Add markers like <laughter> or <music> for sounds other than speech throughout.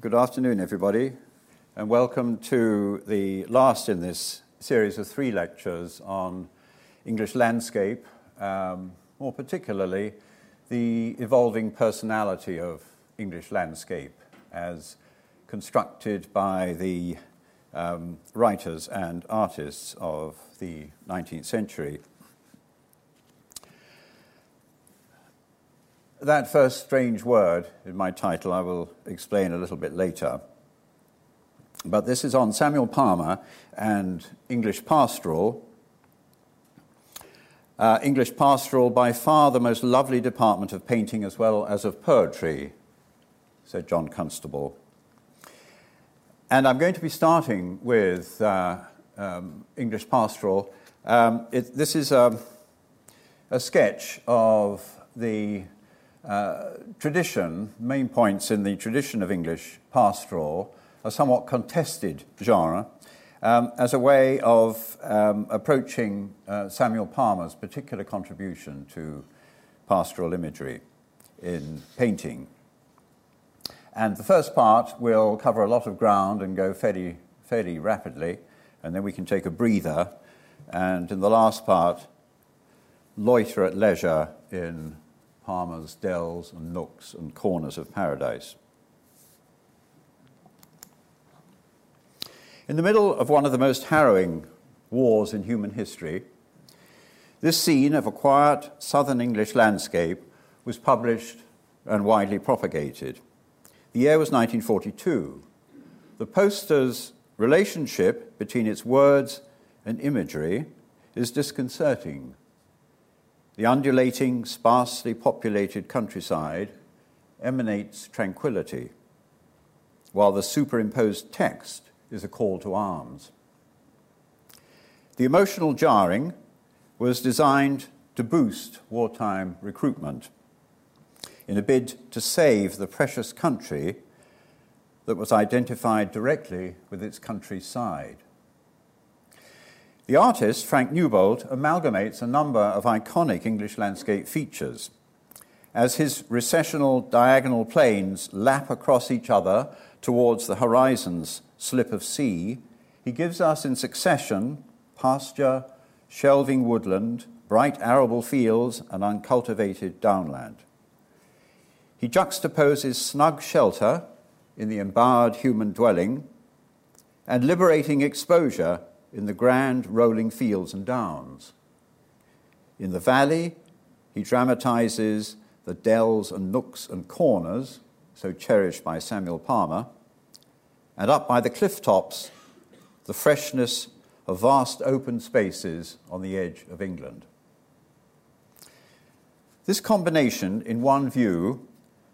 Good afternoon, everybody, and welcome to the last in this series of three lectures on English landscape, um, more particularly the evolving personality of English landscape as constructed by the um, writers and artists of the 19th century. That first strange word in my title I will explain a little bit later. But this is on Samuel Palmer and English pastoral. Uh, English pastoral, by far the most lovely department of painting as well as of poetry, said John Constable. And I'm going to be starting with uh, um, English pastoral. Um, it, this is a, a sketch of the uh, tradition, main points in the tradition of English pastoral, a somewhat contested genre, um, as a way of um, approaching uh, Samuel Palmer's particular contribution to pastoral imagery in painting. And the first part will cover a lot of ground and go fairly, fairly rapidly, and then we can take a breather. And in the last part, loiter at leisure in Palmer's dells and nooks and corners of paradise. In the middle of one of the most harrowing wars in human history, this scene of a quiet southern English landscape was published and widely propagated. The year was 1942. The poster's relationship between its words and imagery is disconcerting. The undulating, sparsely populated countryside emanates tranquility, while the superimposed text is a call to arms. The emotional jarring was designed to boost wartime recruitment in a bid to save the precious country that was identified directly with its countryside. The artist, Frank Newbould, amalgamates a number of iconic English landscape features. As his recessional diagonal planes lap across each other towards the horizon's slip of sea, he gives us in succession pasture, shelving woodland, bright arable fields, and uncultivated downland. He juxtaposes snug shelter in the embowered human dwelling and liberating exposure in the grand rolling fields and downs. In the valley, he dramatizes the dells and nooks and corners so cherished by Samuel Palmer, and up by the cliff tops, the freshness of vast open spaces on the edge of England. This combination in one view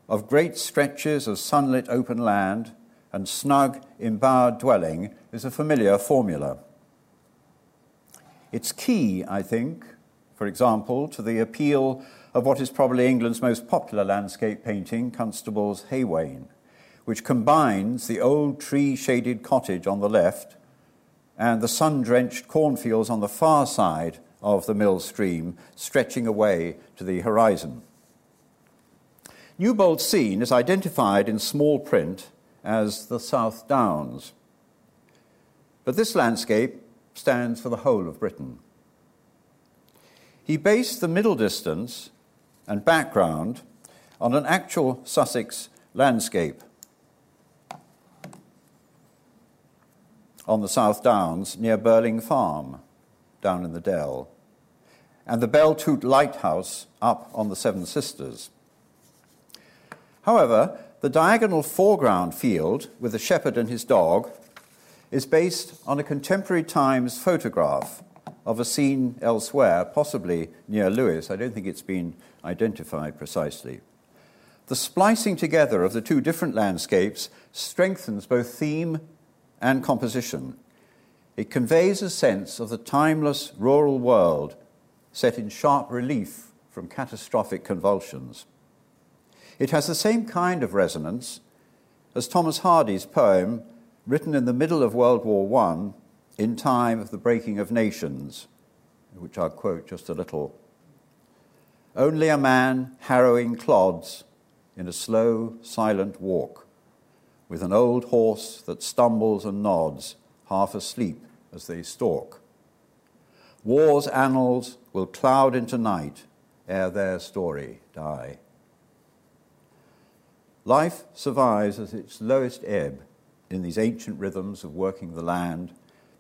of great stretches of sunlit open land and snug embowered dwelling is a familiar formula. It's key, I think, for example, to the appeal of what is probably England's most popular landscape painting, Constable's Haywain, which combines the old tree shaded cottage on the left and the sun drenched cornfields on the far side of the mill stream, stretching away to the horizon. Newbould's scene is identified in small print as the South Downs. But this landscape stands for the whole of Britain. He based the middle distance and background on an actual Sussex landscape on the South Downs near Birling Farm, down in the Dell, and the Belle Tout Lighthouse up on the Seven Sisters. However, the diagonal foreground field with the shepherd and his dog is based on a contemporary Times photograph of a scene elsewhere, possibly near Lewes. I don't think it's been identified precisely. The splicing together of the two different landscapes strengthens both theme and composition. It conveys a sense of the timeless rural world set in sharp relief from catastrophic convulsions. It has the same kind of resonance as Thomas Hardy's poem written in the middle of World War I, in time of the breaking of nations, which I'll quote just a little. Only a man harrowing clods in a slow, silent walk, with an old horse that stumbles and nods, half asleep as they stalk. War's annals will cloud into night ere their story die. Life survives at its lowest ebb in these ancient rhythms of working the land,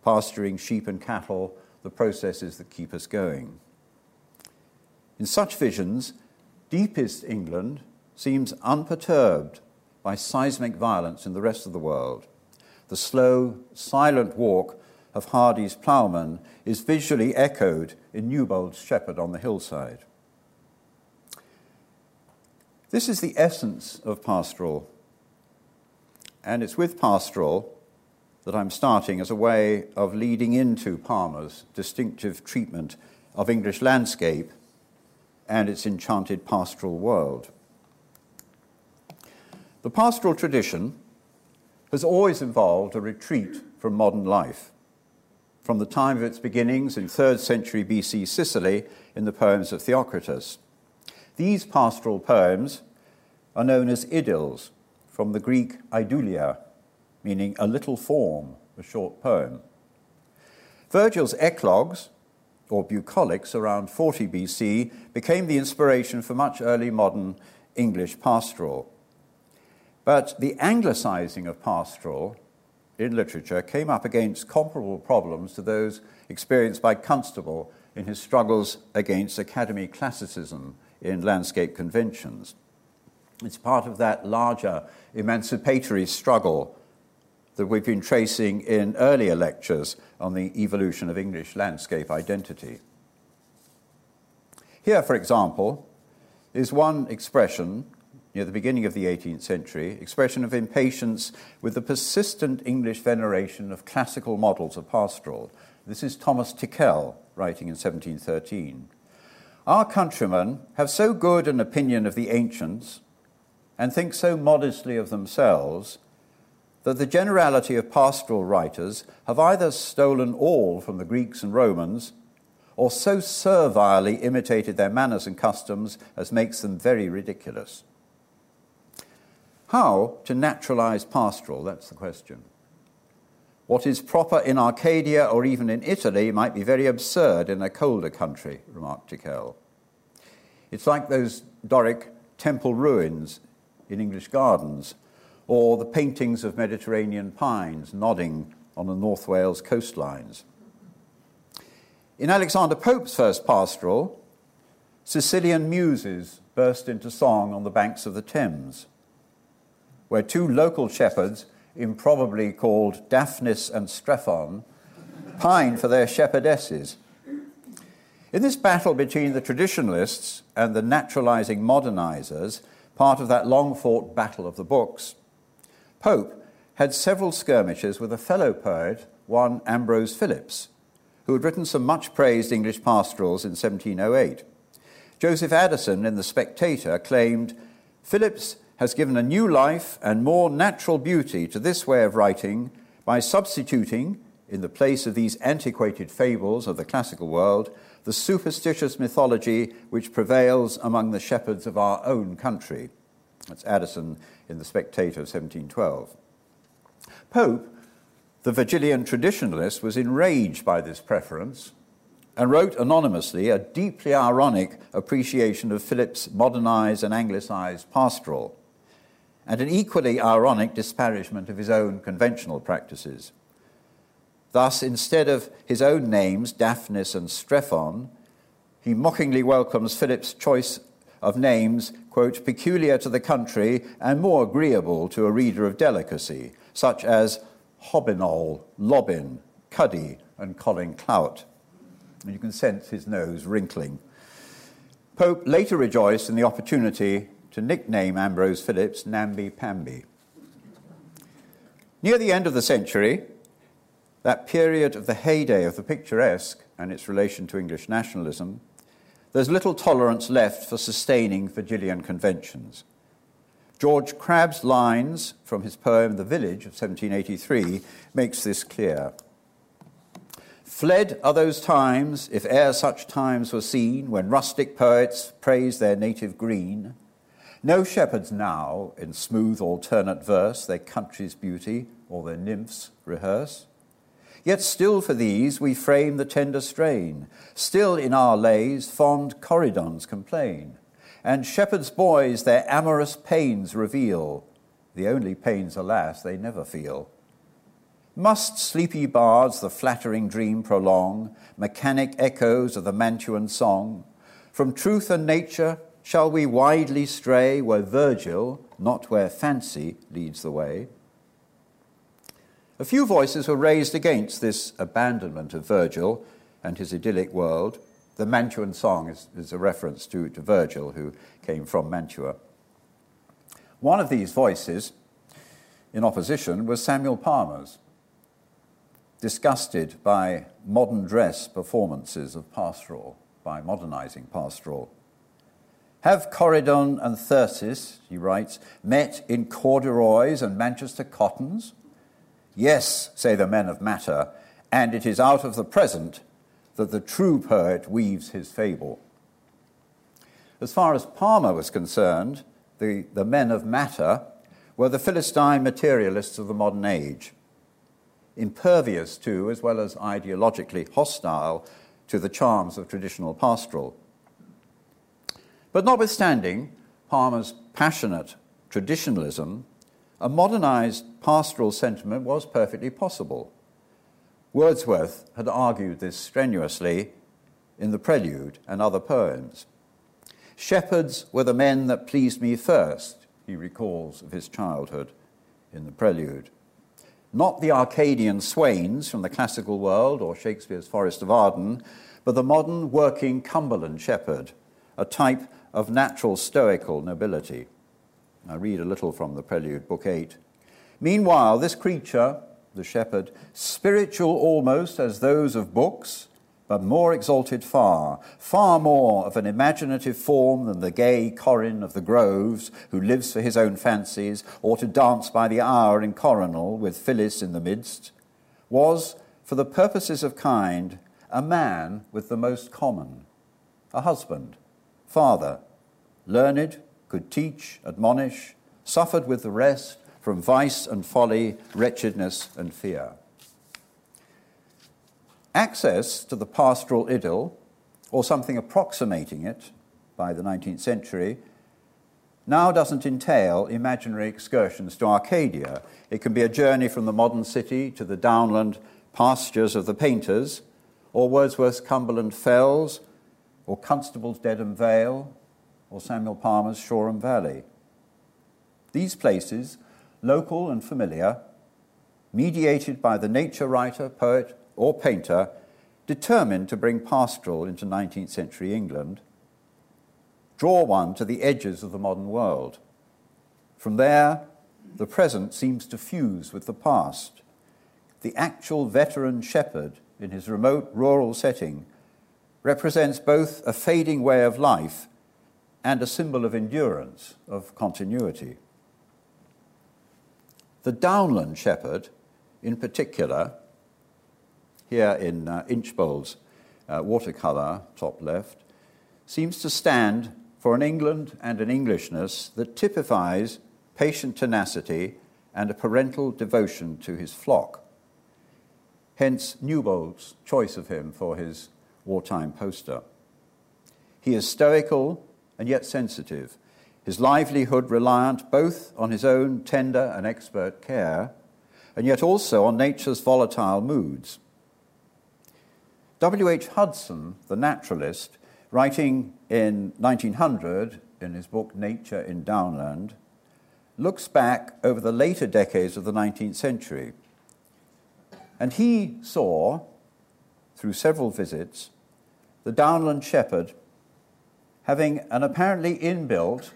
pasturing sheep and cattle, the processes that keep us going. In such visions, deepest England seems unperturbed by seismic violence in the rest of the world. The slow, silent walk of Hardy's ploughman is visually echoed in Newbould's shepherd on the hillside. This is the essence of pastoral, and it's with pastoral that I'm starting as a way of leading into Palmer's distinctive treatment of English landscape and its enchanted pastoral world. The pastoral tradition has always involved a retreat from modern life. From the time of its beginnings in 3rd century BC Sicily in the poems of Theocritus. These pastoral poems are known as idylls, from the Greek idulia, meaning a little form, a short poem. Virgil's eclogues, or bucolics, around 40 BC, became the inspiration for much early modern English pastoral. But the anglicizing of pastoral in literature came up against comparable problems to those experienced by Constable in his struggles against academy classicism in landscape conventions. It's part of that larger emancipatory struggle that we've been tracing in earlier lectures on the evolution of English landscape identity. Here, for example, is one expression near the beginning of the 18th century, expression of impatience with the persistent English veneration of classical models of pastoral. This is Thomas Tickell writing in 1713. Our countrymen have so good an opinion of the ancients and think so modestly of themselves that the generality of pastoral writers have either stolen all from the Greeks and Romans or so servilely imitated their manners and customs as makes them very ridiculous. How to naturalize pastoral? That's the question. What is proper in Arcadia or even in Italy might be very absurd in a colder country, remarked Tickell. It's like those Doric temple ruins in English gardens, or the paintings of Mediterranean pines nodding on the North Wales coastlines. In Alexander Pope's first pastoral, Sicilian muses burst into song on the banks of the Thames where two local shepherds, improbably called Daphnis and Strephon, pine for their shepherdesses. In this battle between the traditionalists and the naturalizing modernizers, part of that long fought battle of the books, Pope had several skirmishes with a fellow poet, one Ambrose Philips, who had written some much praised English pastorals in 1708. Joseph Addison in The Spectator claimed Philips has given a new life and more natural beauty to this way of writing by substituting, in the place of these antiquated fables of the classical world, the superstitious mythology which prevails among the shepherds of our own country. That's Addison in The Spectator of 1712. Pope, the Virgilian traditionalist, was enraged by this preference and wrote anonymously a deeply ironic appreciation of Philip's modernized and anglicized pastoral and an equally ironic disparagement of his own conventional practices. Thus, instead of his own names, Daphnis and Strephon, he mockingly welcomes Philip's choice of names, quote, peculiar to the country and more agreeable to a reader of delicacy, such as Hobbinol, Lobbin, Cuddy, and Colin Clout. And you can sense his nose wrinkling. Pope later rejoiced in the opportunity to nickname Ambrose Philips Namby Pamby. Near the end of the century, that period of the heyday of the picturesque and its relation to English nationalism, there's little tolerance left for sustaining Virgilian conventions. George Crabbe's lines from his poem The Village of 1783 makes this clear. Fled are those times, if e'er such times were seen, when rustic poets praised their native green, No shepherds now, in smooth alternate verse, their country's beauty or their nymphs rehearse. Yet still for these we frame the tender strain, still in our lays fond Corydons complain, and shepherds' boys their amorous pains reveal, the only pains, alas, they never feel. Must sleepy bards the flattering dream prolong, mechanic echoes of the Mantuan song? From truth and nature shall we widely stray where Virgil, not where fancy, leads the way? A few voices were raised against this abandonment of Virgil and his idyllic world. The Mantuan song is, is a reference to, to Virgil, who came from Mantua. One of these voices, in opposition, was Samuel Palmer's, disgusted by modern dress performances of pastoral, by modernizing pastoral. Have Corydon and Thyrsis, he writes, met in corduroys and Manchester cottons? Yes, say the men of matter, and it is out of the present that the true poet weaves his fable. As far as Palmer was concerned, the, the men of matter were the Philistine materialists of the modern age, impervious to, as well as ideologically hostile to, the charms of traditional pastoral. But notwithstanding Palmer's passionate traditionalism, a modernized pastoral sentiment was perfectly possible. Wordsworth had argued this strenuously in The Prelude and other poems. Shepherds were the men that pleased me first, he recalls of his childhood in The Prelude. Not the Arcadian swains from the classical world or Shakespeare's Forest of Arden, but the modern working Cumberland shepherd, a type of natural stoical nobility. I read a little from the Prelude, Book 8. Meanwhile, this creature, the shepherd, spiritual almost as those of books, but more exalted far, far more of an imaginative form than the gay Corin of the groves, who lives for his own fancies, or to dance by the hour in coronal with Phyllis in the midst, was, for the purposes of kind, a man with the most common, a husband, father, learned, could teach, admonish, suffered with the rest from vice and folly, wretchedness and fear. Access to the pastoral idyll, or something approximating it by the 19th century, now doesn't entail imaginary excursions to Arcadia. It can be a journey from the modern city to the downland pastures of the painters, or Wordsworth's Cumberland Fells, or Constable's Dedham Vale, or Samuel Palmer's Shoreham Valley. These places, local and familiar, mediated by the nature writer, poet, or painter, determined to bring pastoral into 19th century England, draw one to the edges of the modern world. From there, the present seems to fuse with the past. The actual veteran shepherd in his remote rural setting represents both a fading way of life and a symbol of endurance, of continuity. The downland shepherd, in particular, here in uh, Inchbold's uh, watercolour, top left, seems to stand for an England and an Englishness that typifies patient tenacity and a parental devotion to his flock. Hence, Newbould's choice of him for his wartime poster. He is stoical and yet sensitive, his livelihood reliant both on his own tender and expert care, and yet also on nature's volatile moods. W.H. Hudson, the naturalist, writing in 1900 in his book Nature in Downland, looks back over the later decades of the 19th century. And he saw, through several visits, the downland shepherd having an apparently inbuilt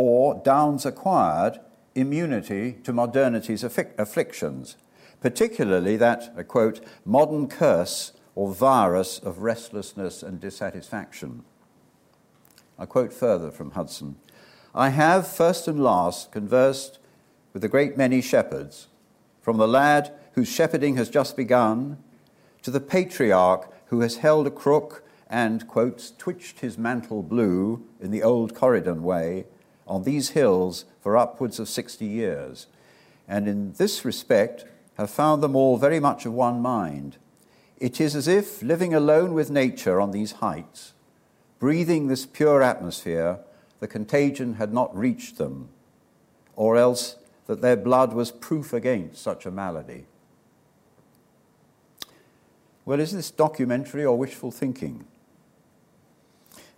or Downs acquired immunity to modernity's afflictions, particularly that, I quote, modern curse or virus of restlessness and dissatisfaction. I quote further from Hudson I have, first and last, conversed with a great many shepherds, from the lad whose shepherding has just begun to the patriarch who has held a crook and, quotes, twitched his mantle blue in the old Corydon way on these hills for upwards of 60 years, and in this respect have found them all very much of one mind. It is as if living alone with nature on these heights, breathing this pure atmosphere, the contagion had not reached them, or else that their blood was proof against such a malady. Well, is this documentary or wishful thinking?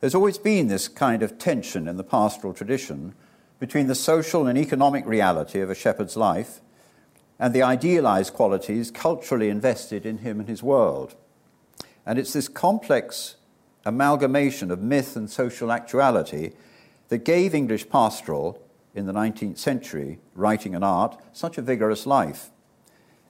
There's always been this kind of tension in the pastoral tradition between the social and economic reality of a shepherd's life and the idealized qualities culturally invested in him and his world. And it's this complex amalgamation of myth and social actuality that gave English pastoral in the 19th century, writing and art, such a vigorous life,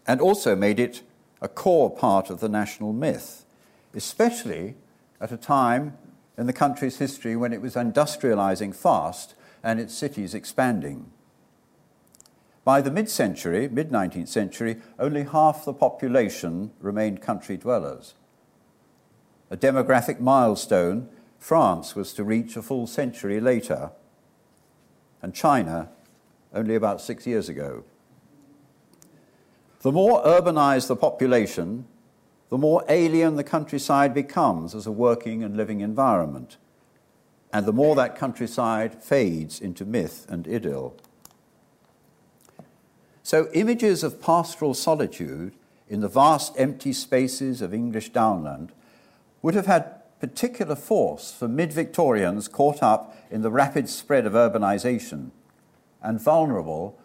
and also made it a core part of the national myth, especially at a time in the country's history when it was industrializing fast and its cities expanding. By the mid century, mid 19th century, only half the population remained country dwellers. A demographic milestone, France was to reach a full century later, and China only about six years ago. The more urbanized the population, the more alien the countryside becomes as a working and living environment, and the more that countryside fades into myth and idyll. So, images of pastoral solitude in the vast empty spaces of English downland would have had particular force for mid Victorians caught up in the rapid spread of urbanization and vulnerable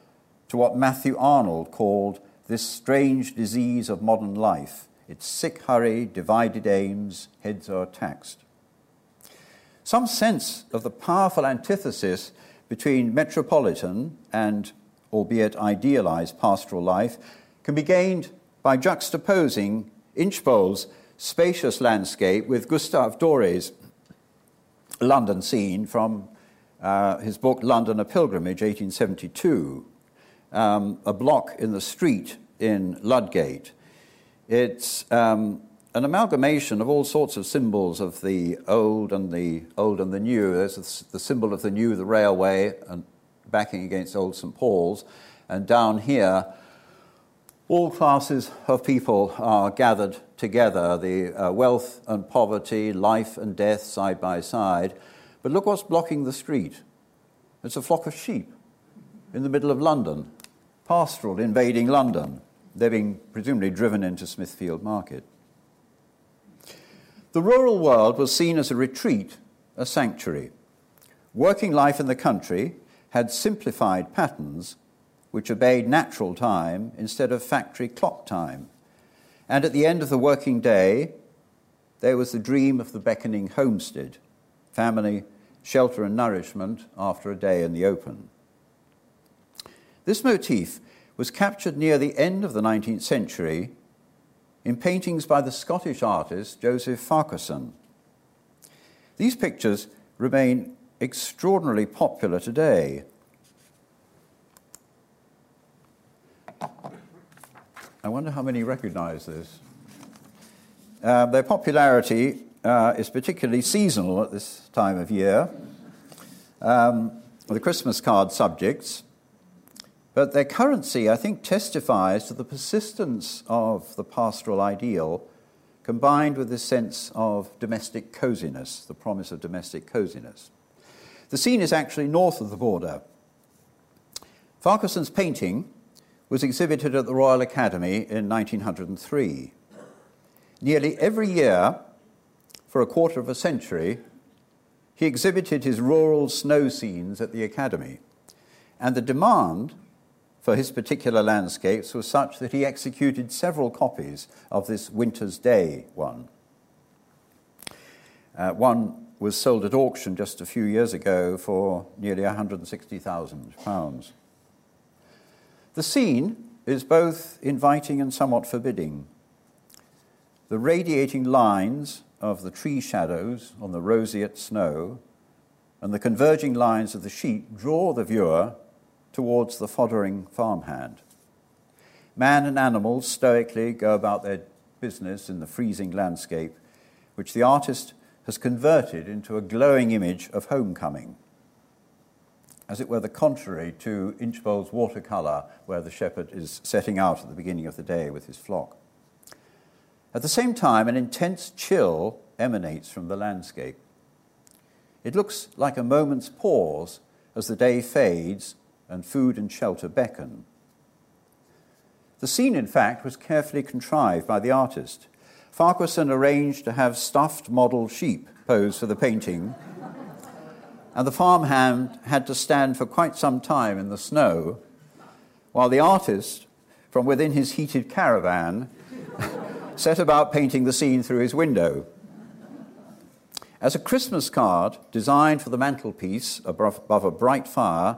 to what Matthew Arnold called this strange disease of modern life its sick hurry, divided aims, heads are taxed. Some sense of the powerful antithesis between metropolitan and, albeit idealized, pastoral life can be gained by juxtaposing Inchbold's spacious landscape with Gustave Doré's London scene from uh, his book London a Pilgrimage, 1872, um, a block in the street in Ludgate it's um, an amalgamation of all sorts of symbols of the old and the old and the new. There's the symbol of the new, the railway, and backing against old St Paul's, and down here, all classes of people are gathered together. The uh, wealth and poverty, life and death side by side. But look what's blocking the street. It's a flock of sheep in the middle of London, pastoral invading London. They're being presumably driven into Smithfield Market. The rural world was seen as a retreat, a sanctuary. Working life in the country had simplified patterns which obeyed natural time instead of factory clock time. And at the end of the working day, there was the dream of the beckoning homestead family, shelter, and nourishment after a day in the open. This motif was captured near the end of the 19th century in paintings by the Scottish artist Joseph Farquharson. These pictures remain extraordinarily popular today. I wonder how many recognize this. Uh, their popularity uh, is particularly seasonal at this time of year. Um, the Christmas card subjects but their currency, I think, testifies to the persistence of the pastoral ideal combined with this sense of domestic coziness, the promise of domestic coziness. The scene is actually north of the border. Farquharson's painting was exhibited at the Royal Academy in 1903. Nearly every year, for a quarter of a century, he exhibited his rural snow scenes at the Academy. And the demand for his particular landscapes was such that he executed several copies of this Winter's Day one. Uh, one was sold at auction just a few years ago for nearly £160,000. The scene is both inviting and somewhat forbidding. The radiating lines of the tree shadows on the roseate snow and the converging lines of the sheep draw the viewer towards the foddering farmhand. Man and animals stoically go about their business in the freezing landscape, which the artist has converted into a glowing image of homecoming. as it were the contrary to Inchbold's watercolour, where the shepherd is setting out at the beginning of the day with his flock. At the same time, an intense chill emanates from the landscape. It looks like a moment's pause as the day fades and food and shelter beckon. The scene, in fact, was carefully contrived by the artist. Farquharson arranged to have stuffed model sheep pose for the painting, and the farmhand had to stand for quite some time in the snow, while the artist, from within his heated caravan, <laughs> set about painting the scene through his window. As a Christmas card designed for the mantelpiece above, a bright fire,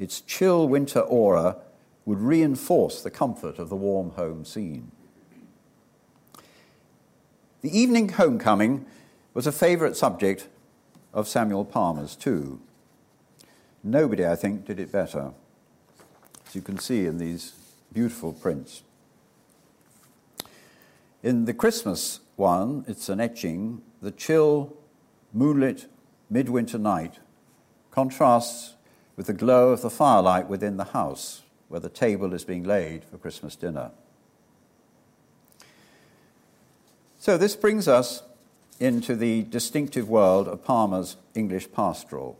its chill winter aura would reinforce the comfort of the warm home scene. The evening homecoming was a favourite subject of Samuel Palmer's, too. Nobody, I think, did it better, as you can see in these beautiful prints. In the Christmas one, it's an etching, the chill, moonlit midwinter night contrasts with the glow of the firelight within the house where the table is being laid for Christmas dinner. So, this brings us into the distinctive world of Palmer's English pastoral,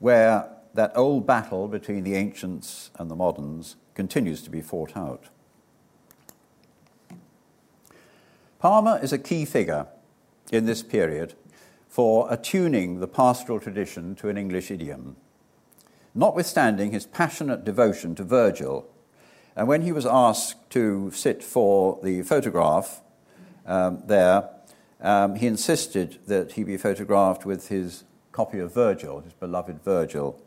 where that old battle between the ancients and the moderns continues to be fought out. Palmer is a key figure in this period for attuning the pastoral tradition to an English idiom, notwithstanding his passionate devotion to Virgil. And when he was asked to sit for the photograph um, there, um, he insisted that he be photographed with his copy of Virgil, his beloved Virgil,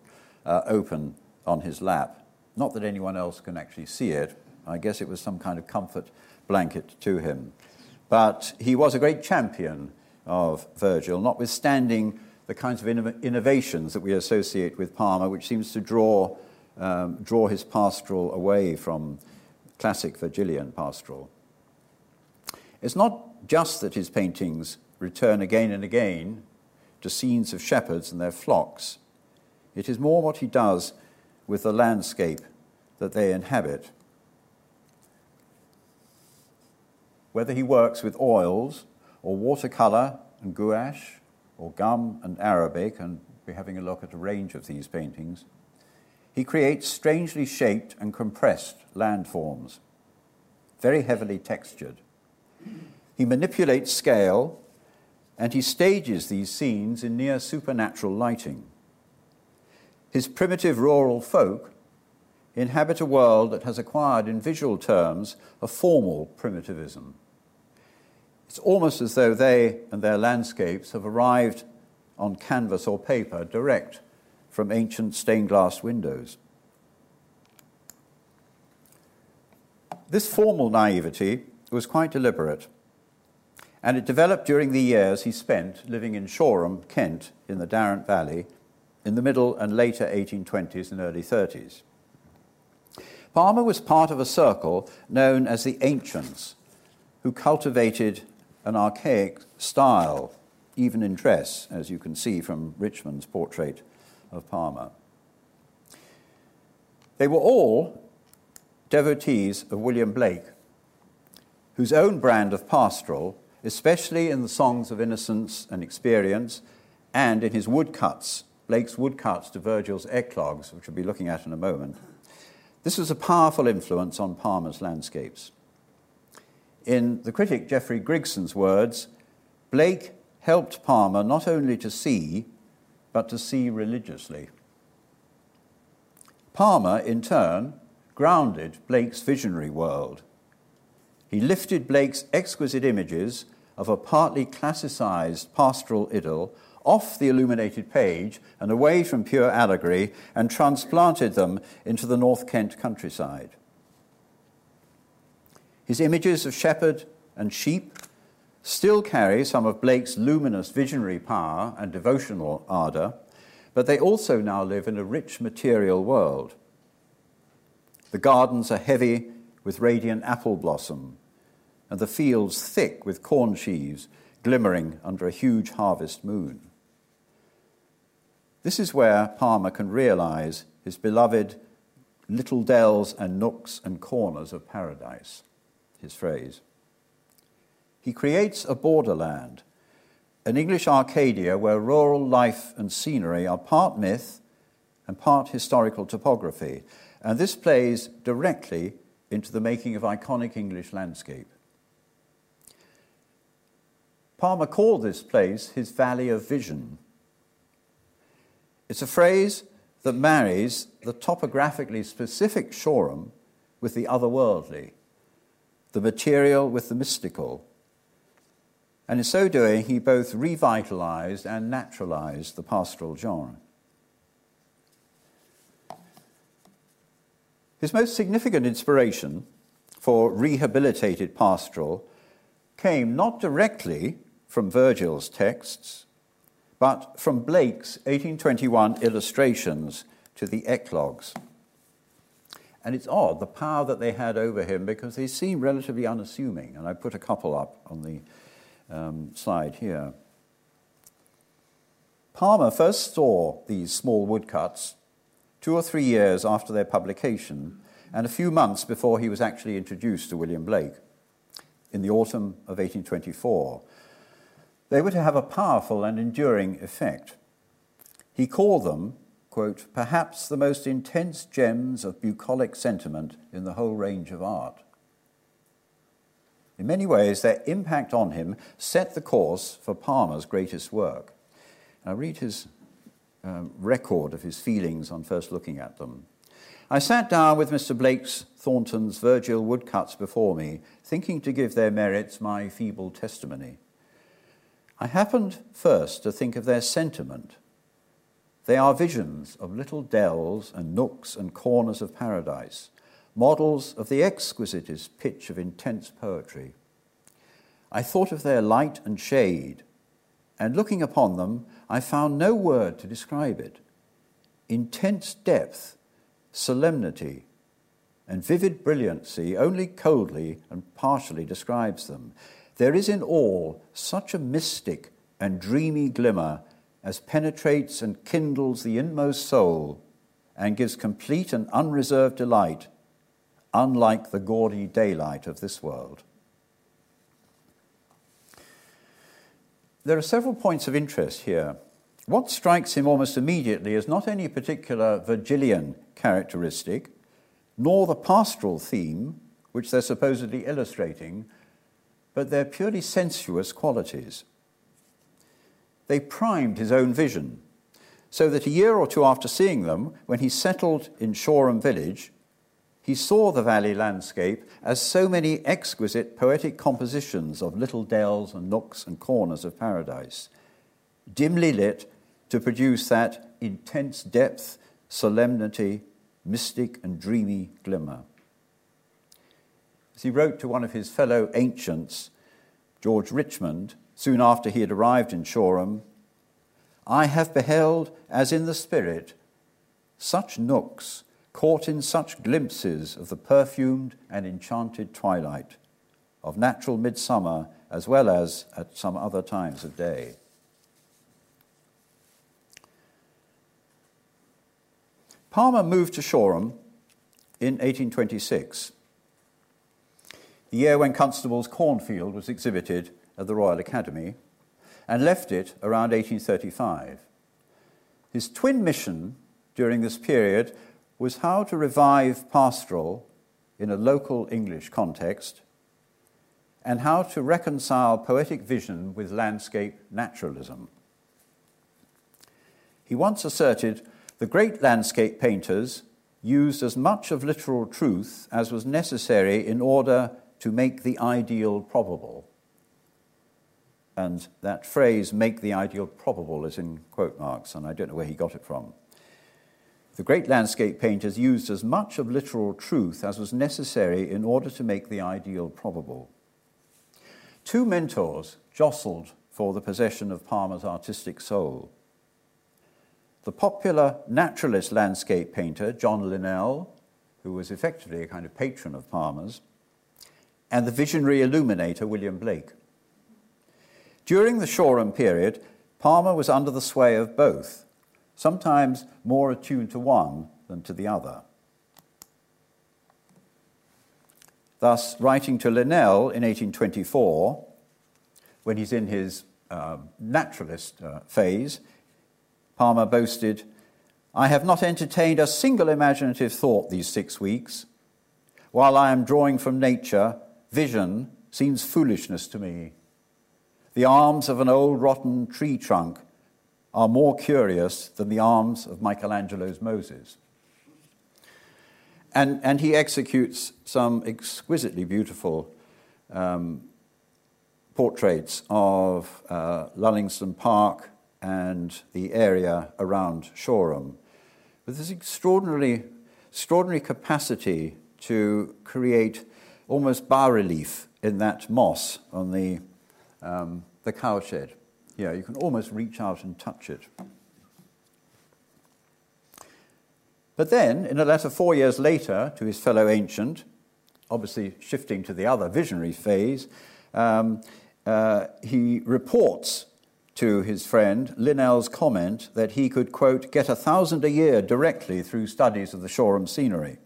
uh, open on his lap. Not that anyone else can actually see it. I guess it was some kind of comfort blanket to him. But he was a great champion of Virgil, notwithstanding the kinds of innovations that we associate with Palmer, which seems to draw, um, draw his pastoral away from classic Virgilian pastoral. It's not just that his paintings return again and again to scenes of shepherds and their flocks. It is more what he does with the landscape that they inhabit. Whether he works with oils or watercolor and gouache or gum and Arabic, and we're having a look at a range of these paintings, he creates strangely shaped and compressed landforms, very heavily textured. He manipulates scale and he stages these scenes in near supernatural lighting. His primitive rural folk inhabit a world that has acquired, in visual terms, a formal primitivism. It's almost as though they and their landscapes have arrived on canvas or paper direct from ancient stained glass windows. This formal naivety was quite deliberate and it developed during the years he spent living in Shoreham, Kent, in the Darent Valley, in the middle and later 1820s and early 30s. Palmer was part of a circle known as the Ancients, who cultivated an archaic style, even in dress, as you can see from Richmond's portrait of Palmer. They were all devotees of William Blake, whose own brand of pastoral especially in the songs of innocence and experience and in his woodcuts, Blake's woodcuts to Virgil's eclogues, which we'll be looking at in a moment. This was a powerful influence on Palmer's landscapes. In the critic Geoffrey Grigson's words, Blake helped Palmer not only to see, but to see religiously. Palmer, in turn, grounded Blake's visionary world. He lifted Blake's exquisite images of a partly classicized pastoral idyll off the illuminated page and away from pure allegory and transplanted them into the North Kent countryside. His images of shepherd and sheep still carry some of Blake's luminous visionary power and devotional ardour, but they also now live in a rich material world. The gardens are heavy with radiant apple blossom, and the fields thick with corn sheaves glimmering under a huge harvest moon. This is where Palmer can realize his beloved little dells and nooks and corners of paradise, his phrase. He creates a borderland, an English Arcadia where rural life and scenery are part myth and part historical topography, and this plays directly into the making of iconic English landscape. Palmer called this place his Valley of Vision. It's a phrase that marries the topographically specific Shoreham with the otherworldly, the material with the mystical. And in so doing, he both revitalized and naturalized the pastoral genre. His most significant inspiration for rehabilitated pastoral came not directly from Virgil's texts, but from Blake's 1821 illustrations to the eclogues. And it's odd, the power that they had over him, because they seem relatively unassuming. And I put a couple up on the um, slide here. Palmer first saw these small woodcuts two or three years after their publication, and a few months before he was actually introduced to William Blake in the autumn of 1824 they were to have a powerful and enduring effect. He called them, quote, perhaps the most intense gems of bucolic sentiment in the whole range of art. In many ways, their impact on him set the course for Palmer's greatest work. I read his um, record of his feelings on first looking at them. I sat down with Mr. Blake's Thornton's Virgil woodcuts before me, thinking to give their merits my feeble testimony. I happened first to think of their sentiment. They are visions of little dells and nooks and corners of paradise, models of the exquisitest pitch of intense poetry. I thought of their light and shade, and looking upon them, I found no word to describe it. Intense depth, solemnity, and vivid brilliancy only coldly and partially describes them. There is in all such a mystic and dreamy glimmer as penetrates and kindles the inmost soul and gives complete and unreserved delight, unlike the gaudy daylight of this world. There are several points of interest here. What strikes him almost immediately is not any particular Virgilian characteristic, nor the pastoral theme, which they're supposedly illustrating, but their purely sensuous qualities. They primed his own vision, so that a year or two after seeing them, when he settled in Shoreham village, he saw the valley landscape as so many exquisite poetic compositions of little dells and nooks and corners of paradise, dimly lit to produce that intense depth, solemnity, mystic and dreamy glimmer. As he wrote to one of his fellow ancients, George Richmond, soon after he had arrived in Shoreham, I have beheld, as in the spirit, such nooks caught in such glimpses of the perfumed and enchanted twilight, of natural midsummer as well as at some other times of day. Palmer moved to Shoreham in 1826 the year when Constable's cornfield was exhibited at the Royal Academy, and left it around 1835. His twin mission during this period was how to revive pastoral in a local English context and how to reconcile poetic vision with landscape naturalism. He once asserted the great landscape painters used as much of literal truth as was necessary in order to make the ideal probable. And that phrase, make the ideal probable, is in quote marks, and I don't know where he got it from. The great landscape painters used as much of literal truth as was necessary in order to make the ideal probable. Two mentors jostled for the possession of Palmer's artistic soul. The popular naturalist landscape painter, John Linnell, who was effectively a kind of patron of Palmer's, and the visionary illuminator William Blake. During the Shoreham period, Palmer was under the sway of both, sometimes more attuned to one than to the other. Thus, writing to Linnell in 1824, when he's in his uh, naturalist uh, phase, Palmer boasted, I have not entertained a single imaginative thought these six weeks. While I am drawing from nature, vision seems foolishness to me. The arms of an old rotten tree trunk are more curious than the arms of Michelangelo's Moses. And, and he executes some exquisitely beautiful um, portraits of uh, Lullingstone Park and the area around Shoreham with this extraordinarily, extraordinary capacity to create almost bas relief in that moss on the, um, the cowshed. Yeah, you can almost reach out and touch it. But then, in a letter four years later to his fellow ancient, obviously shifting to the other visionary phase, um, uh, he reports to his friend Linnell's comment that he could, quote, get a thousand a year directly through studies of the Shoreham scenery.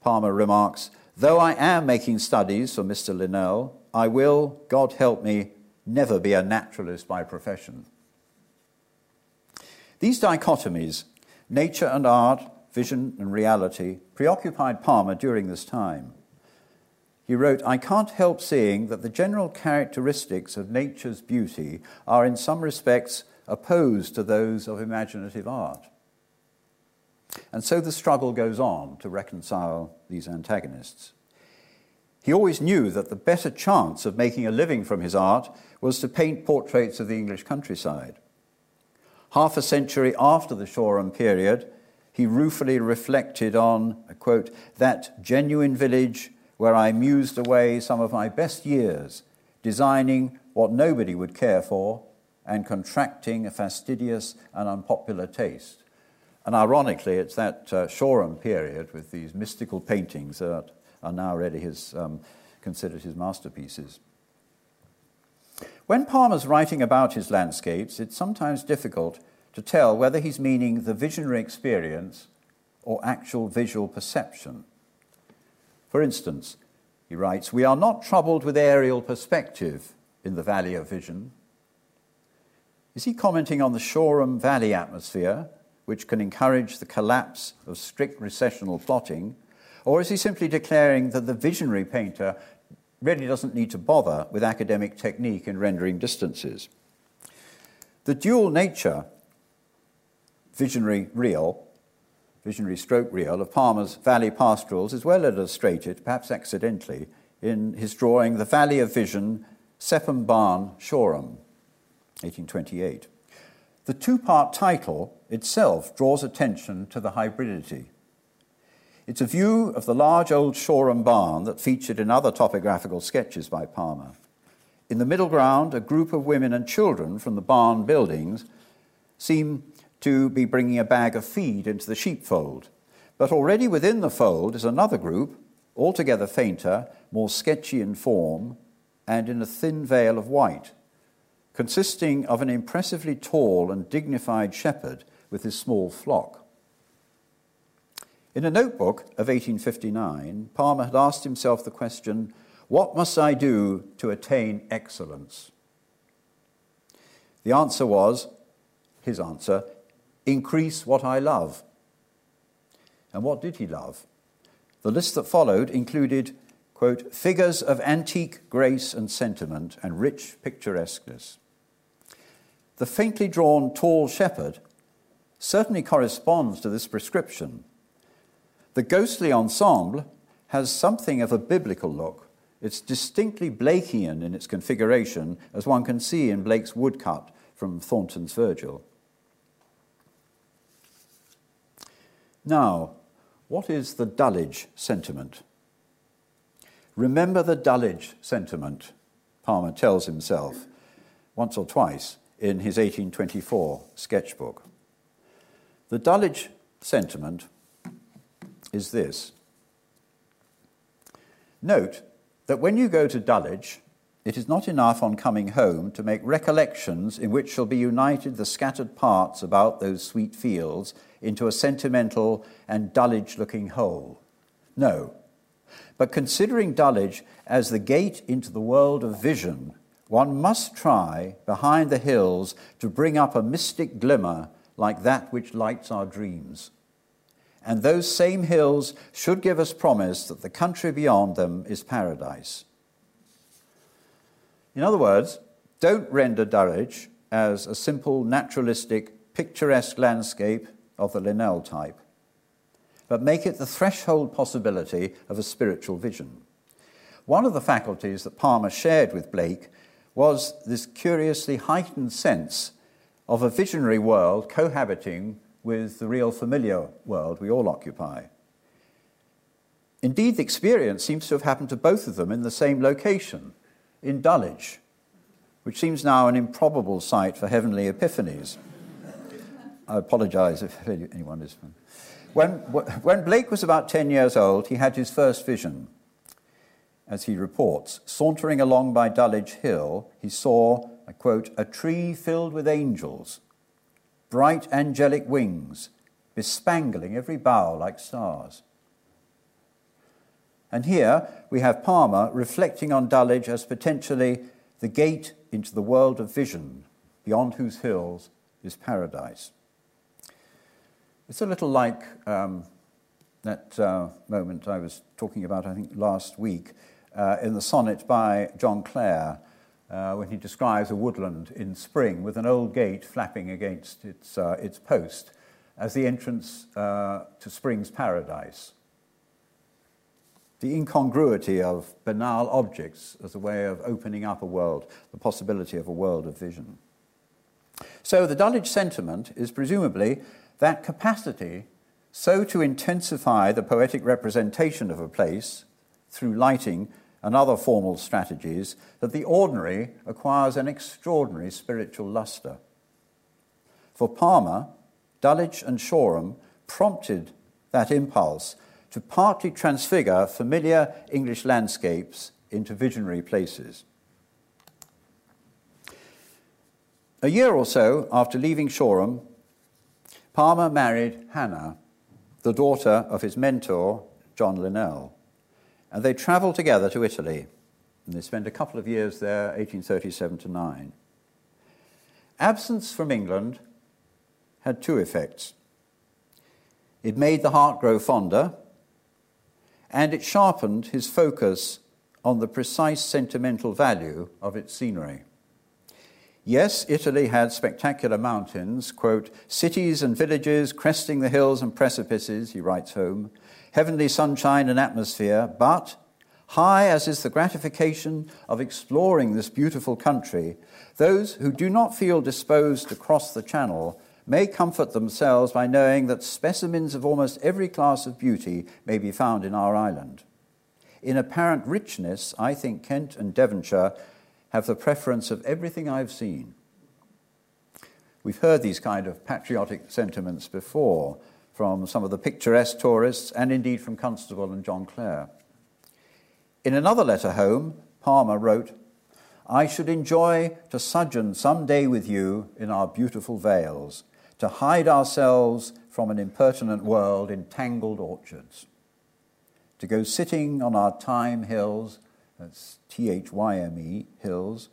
Palmer remarks, Though I am making studies for Mr. Linnell, I will, God help me, never be a naturalist by profession. These dichotomies, nature and art, vision and reality, preoccupied Palmer during this time. He wrote, I can't help seeing that the general characteristics of nature's beauty are in some respects opposed to those of imaginative art. And so the struggle goes on to reconcile these antagonists. He always knew that the better chance of making a living from his art was to paint portraits of the English countryside. Half a century after the Shoreham period, he ruefully reflected on, a quote, that genuine village where I mused away some of my best years, designing what nobody would care for and contracting a fastidious and unpopular taste. And ironically, it's that uh, Shoreham period with these mystical paintings that are now really his, um, considered his masterpieces. When Palmer's writing about his landscapes, it's sometimes difficult to tell whether he's meaning the visionary experience or actual visual perception. For instance, he writes, We are not troubled with aerial perspective in the Valley of Vision. Is he commenting on the Shoreham Valley atmosphere, which can encourage the collapse of strict recessional plotting? Or is he simply declaring that the visionary painter really doesn't need to bother with academic technique in rendering distances? The dual nature, visionary real, visionary stroke real of Palmer's Valley Pastorals is well illustrated, perhaps accidentally, in his drawing The Valley of Vision, Sepham Barn, Shoreham, 1828. The two part title itself draws attention to the hybridity. It's a view of the large old Shoreham barn that featured in other topographical sketches by Palmer. In the middle ground, a group of women and children from the barn buildings seem to be bringing a bag of feed into the sheepfold. But already within the fold is another group, altogether fainter, more sketchy in form, and in a thin veil of white, consisting of an impressively tall and dignified shepherd with his small flock. In a notebook of 1859, Palmer had asked himself the question, What must I do to attain excellence? The answer was, his answer, increase what I love. And what did he love? The list that followed included, quote, figures of antique grace and sentiment and rich picturesqueness. The faintly drawn tall shepherd certainly corresponds to this prescription. The ghostly ensemble has something of a biblical look. It's distinctly Blakean in its configuration, as one can see in Blake's woodcut from Thornton's Virgil. Now, what is the Dulwich sentiment? Remember the Dulwich sentiment, Palmer tells himself once or twice in his 1824 sketchbook. The Dulwich sentiment is this Note that when you go to Dulwich, it is not enough on coming home to make recollections in which shall be united the scattered parts about those sweet fields into a sentimental and Dulwich looking whole. No. But considering Dulwich as the gate into the world of vision, one must try, behind the hills, to bring up a mystic glimmer like that which lights our dreams. And those same hills should give us promise that the country beyond them is paradise. In other words, don't render Dulwich as a simple, naturalistic, picturesque landscape of the Linnell type, but make it the threshold possibility of a spiritual vision. One of the faculties that Palmer shared with Blake was this curiously heightened sense of a visionary world cohabiting with the real familiar world we all occupy. Indeed, the experience seems to have happened to both of them in the same location in Dulwich, which seems now an improbable site for heavenly epiphanies. I apologize if anyone is. When, when Blake was about 10 years old, he had his first vision. As he reports, sauntering along by Dulwich Hill, he saw, I quote, a tree filled with angels, bright angelic wings, bespangling every bough like stars. And here we have Palmer reflecting on Dulwich as potentially the gate into the world of vision, beyond whose hills is paradise. It's a little like um, that uh, moment I was talking about, I think, last week uh, in the sonnet by John Clare, uh, when he describes a woodland in spring with an old gate flapping against its, uh, its post as the entrance uh, to spring's paradise the incongruity of banal objects as a way of opening up a world, the possibility of a world of vision. So the Dulwich sentiment is presumably that capacity so to intensify the poetic representation of a place through lighting and other formal strategies that the ordinary acquires an extraordinary spiritual luster. For Palmer, Dulwich and Shoreham prompted that impulse to partly transfigure familiar English landscapes into visionary places. A year or so after leaving Shoreham, Palmer married Hannah, the daughter of his mentor, John Linnell, and they travelled together to Italy. And they spent a couple of years there, 1837 to 9. Absence from England had two effects. It made the heart grow fonder, and it sharpened his focus on the precise sentimental value of its scenery. Yes, Italy had spectacular mountains, quote, cities and villages cresting the hills and precipices, he writes home, heavenly sunshine and atmosphere, but high as is the gratification of exploring this beautiful country, those who do not feel disposed to cross the channel may comfort themselves by knowing that specimens of almost every class of beauty may be found in our island. In apparent richness, I think Kent and Devonshire have the preference of everything I've seen. We've heard these kind of patriotic sentiments before from some of the picturesque tourists and indeed from Constable and John Clare. In another letter home, Palmer wrote, I should enjoy to sojourn some day with you in our beautiful vales, to hide ourselves from an impertinent world in tangled orchards, to go sitting on our Thyme hills, that's T H Y M E, hills,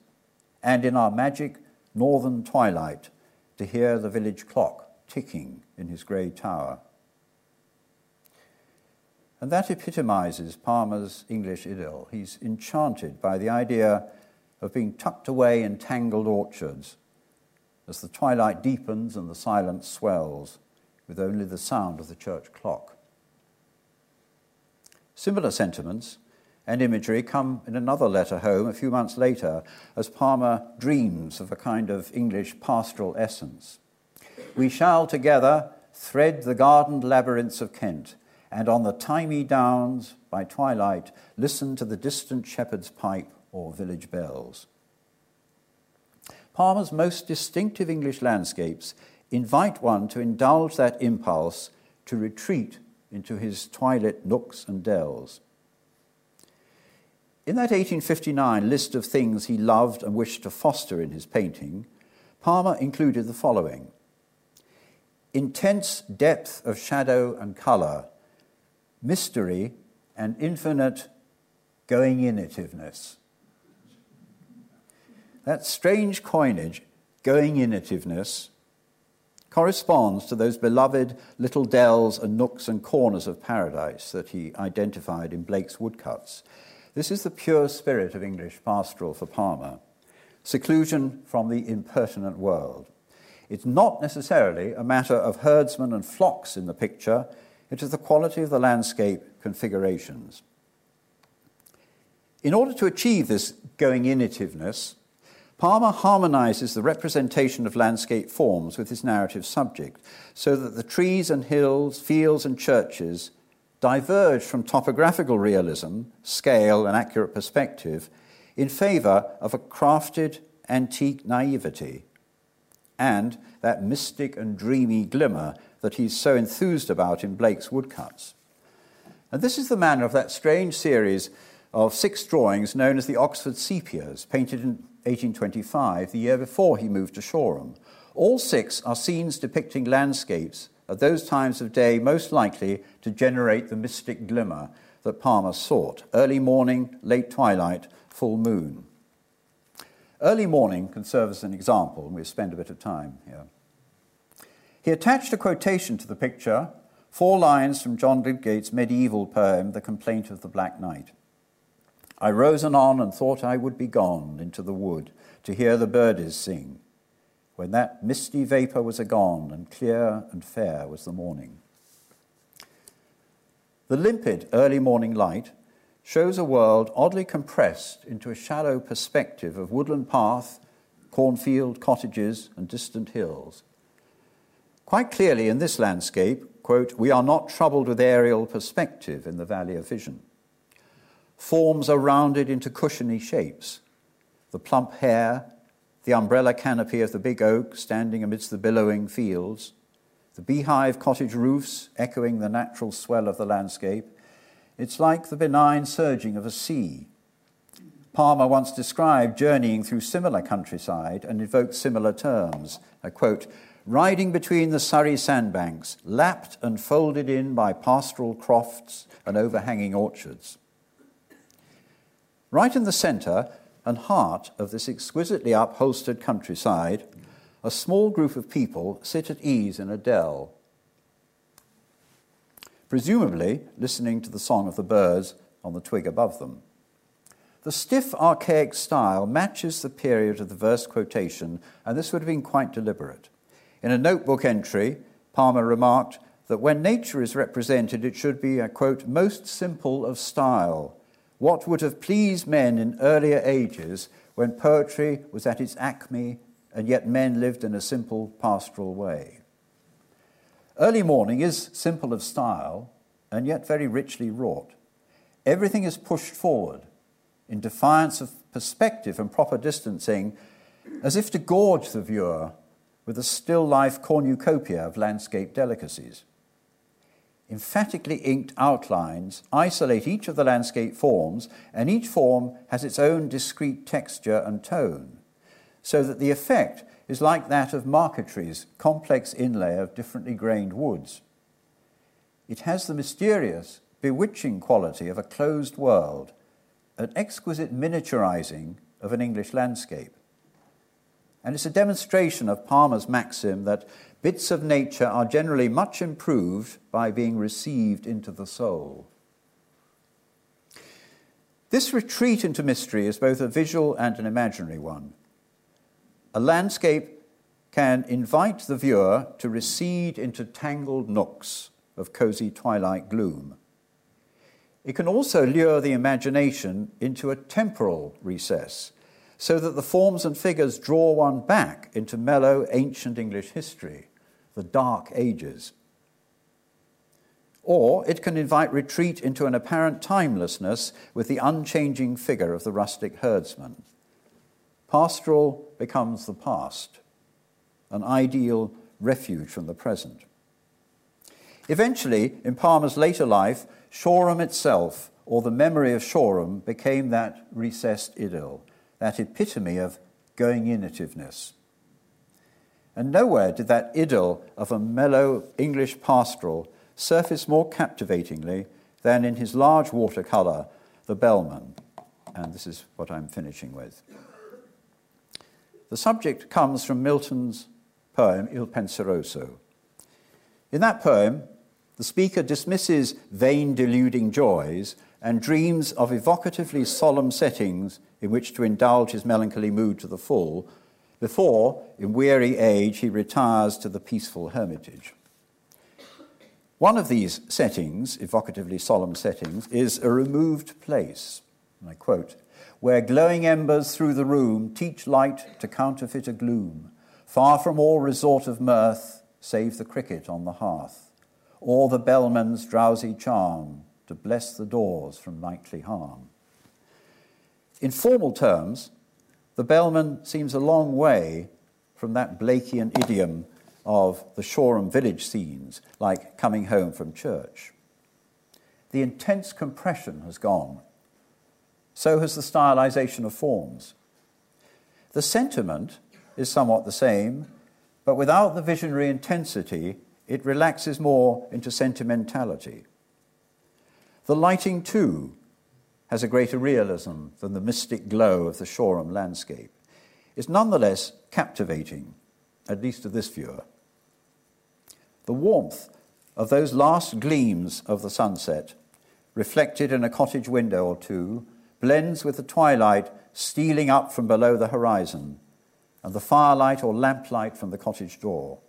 and in our magic northern twilight to hear the village clock ticking in his grey tower. And that epitomizes Palmer's English idyll. He's enchanted by the idea of being tucked away in tangled orchards as the twilight deepens and the silence swells, with only the sound of the church clock. Similar sentiments and imagery come in another letter home a few months later as Palmer dreams of a kind of English pastoral essence. We shall together thread the gardened labyrinths of Kent, and on the thymy downs by twilight listen to the distant shepherd's pipe or village bells. Palmer's most distinctive English landscapes invite one to indulge that impulse to retreat into his twilit nooks and dells. In that 1859 list of things he loved and wished to foster in his painting, Palmer included the following intense depth of shadow and colour, mystery, and infinite going inativeness. That strange coinage, going inativeness, corresponds to those beloved little dells and nooks and corners of paradise that he identified in Blake's woodcuts. This is the pure spirit of English pastoral for Palmer seclusion from the impertinent world. It's not necessarily a matter of herdsmen and flocks in the picture, it is the quality of the landscape configurations. In order to achieve this going inativeness, Palmer harmonizes the representation of landscape forms with his narrative subject, so that the trees and hills, fields and churches diverge from topographical realism, scale, and accurate perspective in favor of a crafted antique naivety and that mystic and dreamy glimmer that he's so enthused about in Blake's woodcuts. And this is the manner of that strange series of six drawings known as the Oxford Sepias, painted in 1825, the year before he moved to Shoreham. All six are scenes depicting landscapes at those times of day most likely to generate the mystic glimmer that Palmer sought early morning, late twilight, full moon. Early morning can serve as an example, and we'll spend a bit of time here. He attached a quotation to the picture, four lines from John Lydgate's medieval poem, The Complaint of the Black Knight. I rose anon and thought I would be gone into the wood to hear the birdies sing, when that misty vapour was agone and clear and fair was the morning. The limpid early morning light shows a world oddly compressed into a shallow perspective of woodland path, cornfield, cottages, and distant hills. Quite clearly in this landscape, quote, we are not troubled with aerial perspective in the Valley of Vision. Forms are rounded into cushiony shapes. The plump hare, the umbrella canopy of the big oak standing amidst the billowing fields, the beehive cottage roofs echoing the natural swell of the landscape, it's like the benign surging of a sea. Palmer once described journeying through similar countryside and invoked similar terms. I quote, riding between the Surrey sandbanks, lapped and folded in by pastoral crofts and overhanging orchards. Right in the centre and heart of this exquisitely upholstered countryside, a small group of people sit at ease in a dell presumably listening to the song of the birds on the twig above them. The stiff, archaic style matches the period of the verse quotation, and this would have been quite deliberate. In a notebook entry, Palmer remarked that when nature is represented, it should be, a quote, most simple of style, what would have pleased men in earlier ages when poetry was at its acme and yet men lived in a simple pastoral way. Early morning is simple of style and yet very richly wrought. Everything is pushed forward in defiance of perspective and proper distancing, as if to gorge the viewer with a still life cornucopia of landscape delicacies. Emphatically inked outlines isolate each of the landscape forms, and each form has its own discrete texture and tone, so that the effect is like that of marquetry's complex inlay of differently grained woods. It has the mysterious, bewitching quality of a closed world, an exquisite miniaturizing of an English landscape. And it's a demonstration of Palmer's maxim that bits of nature are generally much improved by being received into the soul. This retreat into mystery is both a visual and an imaginary one. A landscape can invite the viewer to recede into tangled nooks of cozy twilight gloom. It can also lure the imagination into a temporal recess, so that the forms and figures draw one back into mellow ancient English history, the Dark Ages. Or it can invite retreat into an apparent timelessness with the unchanging figure of the rustic herdsman. Pastoral becomes the past, an ideal refuge from the present. Eventually, in Palmer's later life, Shoreham itself or the memory of Shoreham became that recessed idyll, that epitome of going inativeness. And nowhere did that idyll of a mellow English pastoral surface more captivatingly than in his large watercolour, The Bellman. And this is what I'm finishing with. The subject comes from Milton's poem Il Penseroso. In that poem, the speaker dismisses vain deluding joys and dreams of evocatively solemn settings in which to indulge his melancholy mood to the full before, in weary age, he retires to the peaceful hermitage. One of these settings, evocatively solemn settings, is a removed place. And I quote, where glowing embers through the room teach light to counterfeit a gloom, far from all resort of mirth, save the cricket on the hearth, or the bellman's drowsy charm to bless the doors from nightly harm. In formal terms, the bellman seems a long way from that Blakean idiom of the Shoreham village scenes, like coming home from church. The intense compression has gone so has the stylization of forms. The sentiment is somewhat the same, but without the visionary intensity, it relaxes more into sentimentality. The lighting, too, has a greater realism than the mystic glow of the Shoreham landscape. It's nonetheless captivating, at least to this viewer. The warmth of those last gleams of the sunset, reflected in a cottage window or two, blends with the twilight stealing up from below the horizon and the firelight or lamplight from the cottage door.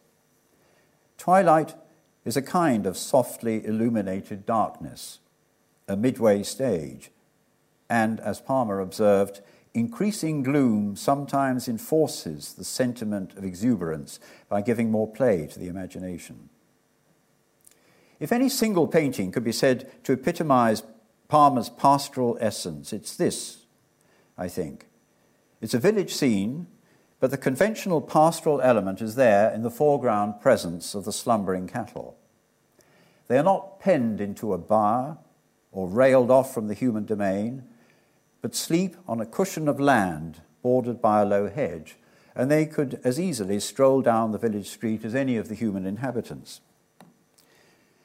Twilight is a kind of softly illuminated darkness, a midway stage, and, as Palmer observed, increasing gloom sometimes enforces the sentiment of exuberance by giving more play to the imagination. If any single painting could be said to epitomize Palmer's pastoral essence. It's this, I think. It's a village scene, but the conventional pastoral element is there in the foreground presence of the slumbering cattle. They are not penned into a byre or railed off from the human domain, but sleep on a cushion of land bordered by a low hedge, and they could as easily stroll down the village street as any of the human inhabitants.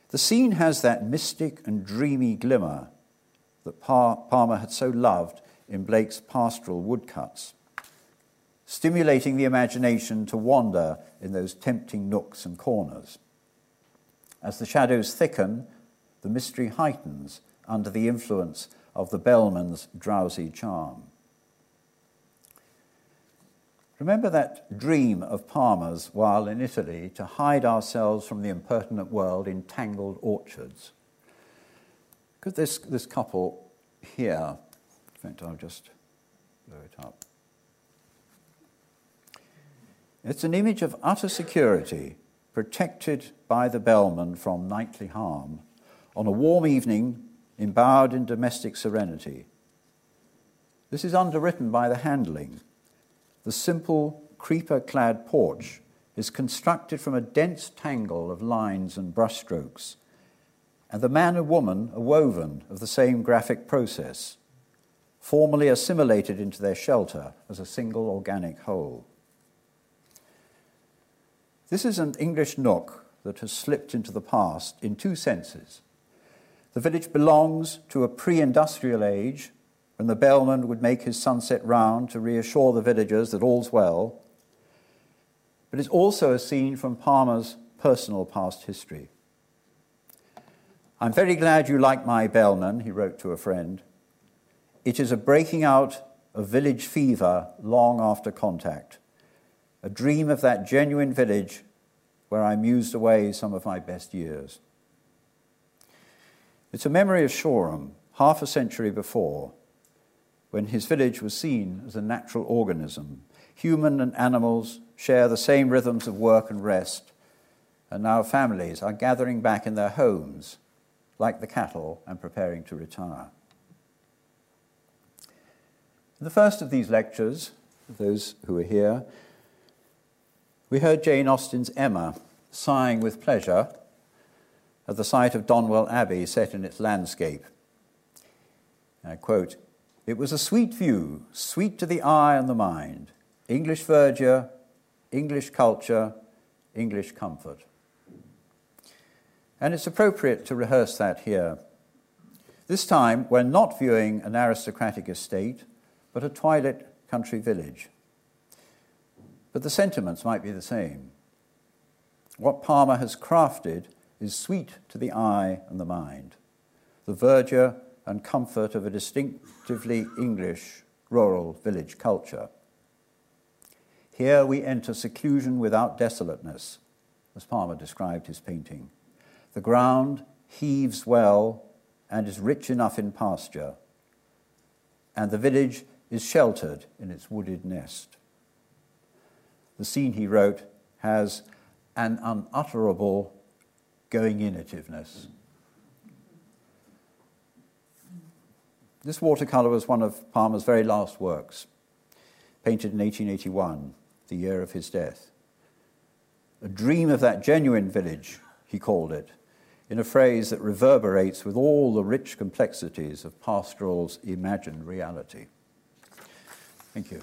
The scene has that mystic and dreamy glimmer that Palmer had so loved in Blake's pastoral woodcuts, stimulating the imagination to wander in those tempting nooks and corners. As the shadows thicken, the mystery heightens under the influence of the bellman's drowsy charm. Remember that dream of Palmer's while in Italy to hide ourselves from the impertinent world in tangled orchards? Because this, this couple here, in fact, I'll just blow it up. It's an image of utter security, protected by the bellman from nightly harm, on a warm evening, embowered in domestic serenity. This is underwritten by the handling. The simple creeper clad porch is constructed from a dense tangle of lines and brushstrokes and the man and woman are woven of the same graphic process, formally assimilated into their shelter as a single organic whole. This is an English nook that has slipped into the past in two senses. The village belongs to a pre industrial age when the bellman would make his sunset round to reassure the villagers that all's well, but it's also a scene from Palmer's personal past history. I'm very glad you like my bellman, he wrote to a friend. It is a breaking out of village fever long after contact, a dream of that genuine village where I mused away some of my best years. It's a memory of Shoreham, half a century before, when his village was seen as a natural organism. Human and animals share the same rhythms of work and rest, and now families are gathering back in their homes like the cattle, and preparing to retire. In the first of these lectures, those who are here, we heard Jane Austen's Emma sighing with pleasure at the sight of Donwell Abbey set in its landscape. I quote, It was a sweet view, sweet to the eye and the mind. English verdure, English culture, English comfort. And it's appropriate to rehearse that here. This time, we're not viewing an aristocratic estate, but a twilit country village. But the sentiments might be the same. What Palmer has crafted is sweet to the eye and the mind. The verdure and comfort of a distinctively English rural village culture. Here we enter seclusion without desolateness, as Palmer described his painting. The ground heaves well and is rich enough in pasture, and the village is sheltered in its wooded nest. The scene he wrote has an unutterable going inativeness. This watercolour was one of Palmer's very last works, painted in 1881, the year of his death. A dream of that genuine village, he called it, in a phrase that reverberates with all the rich complexities of pastoral's imagined reality. Thank you.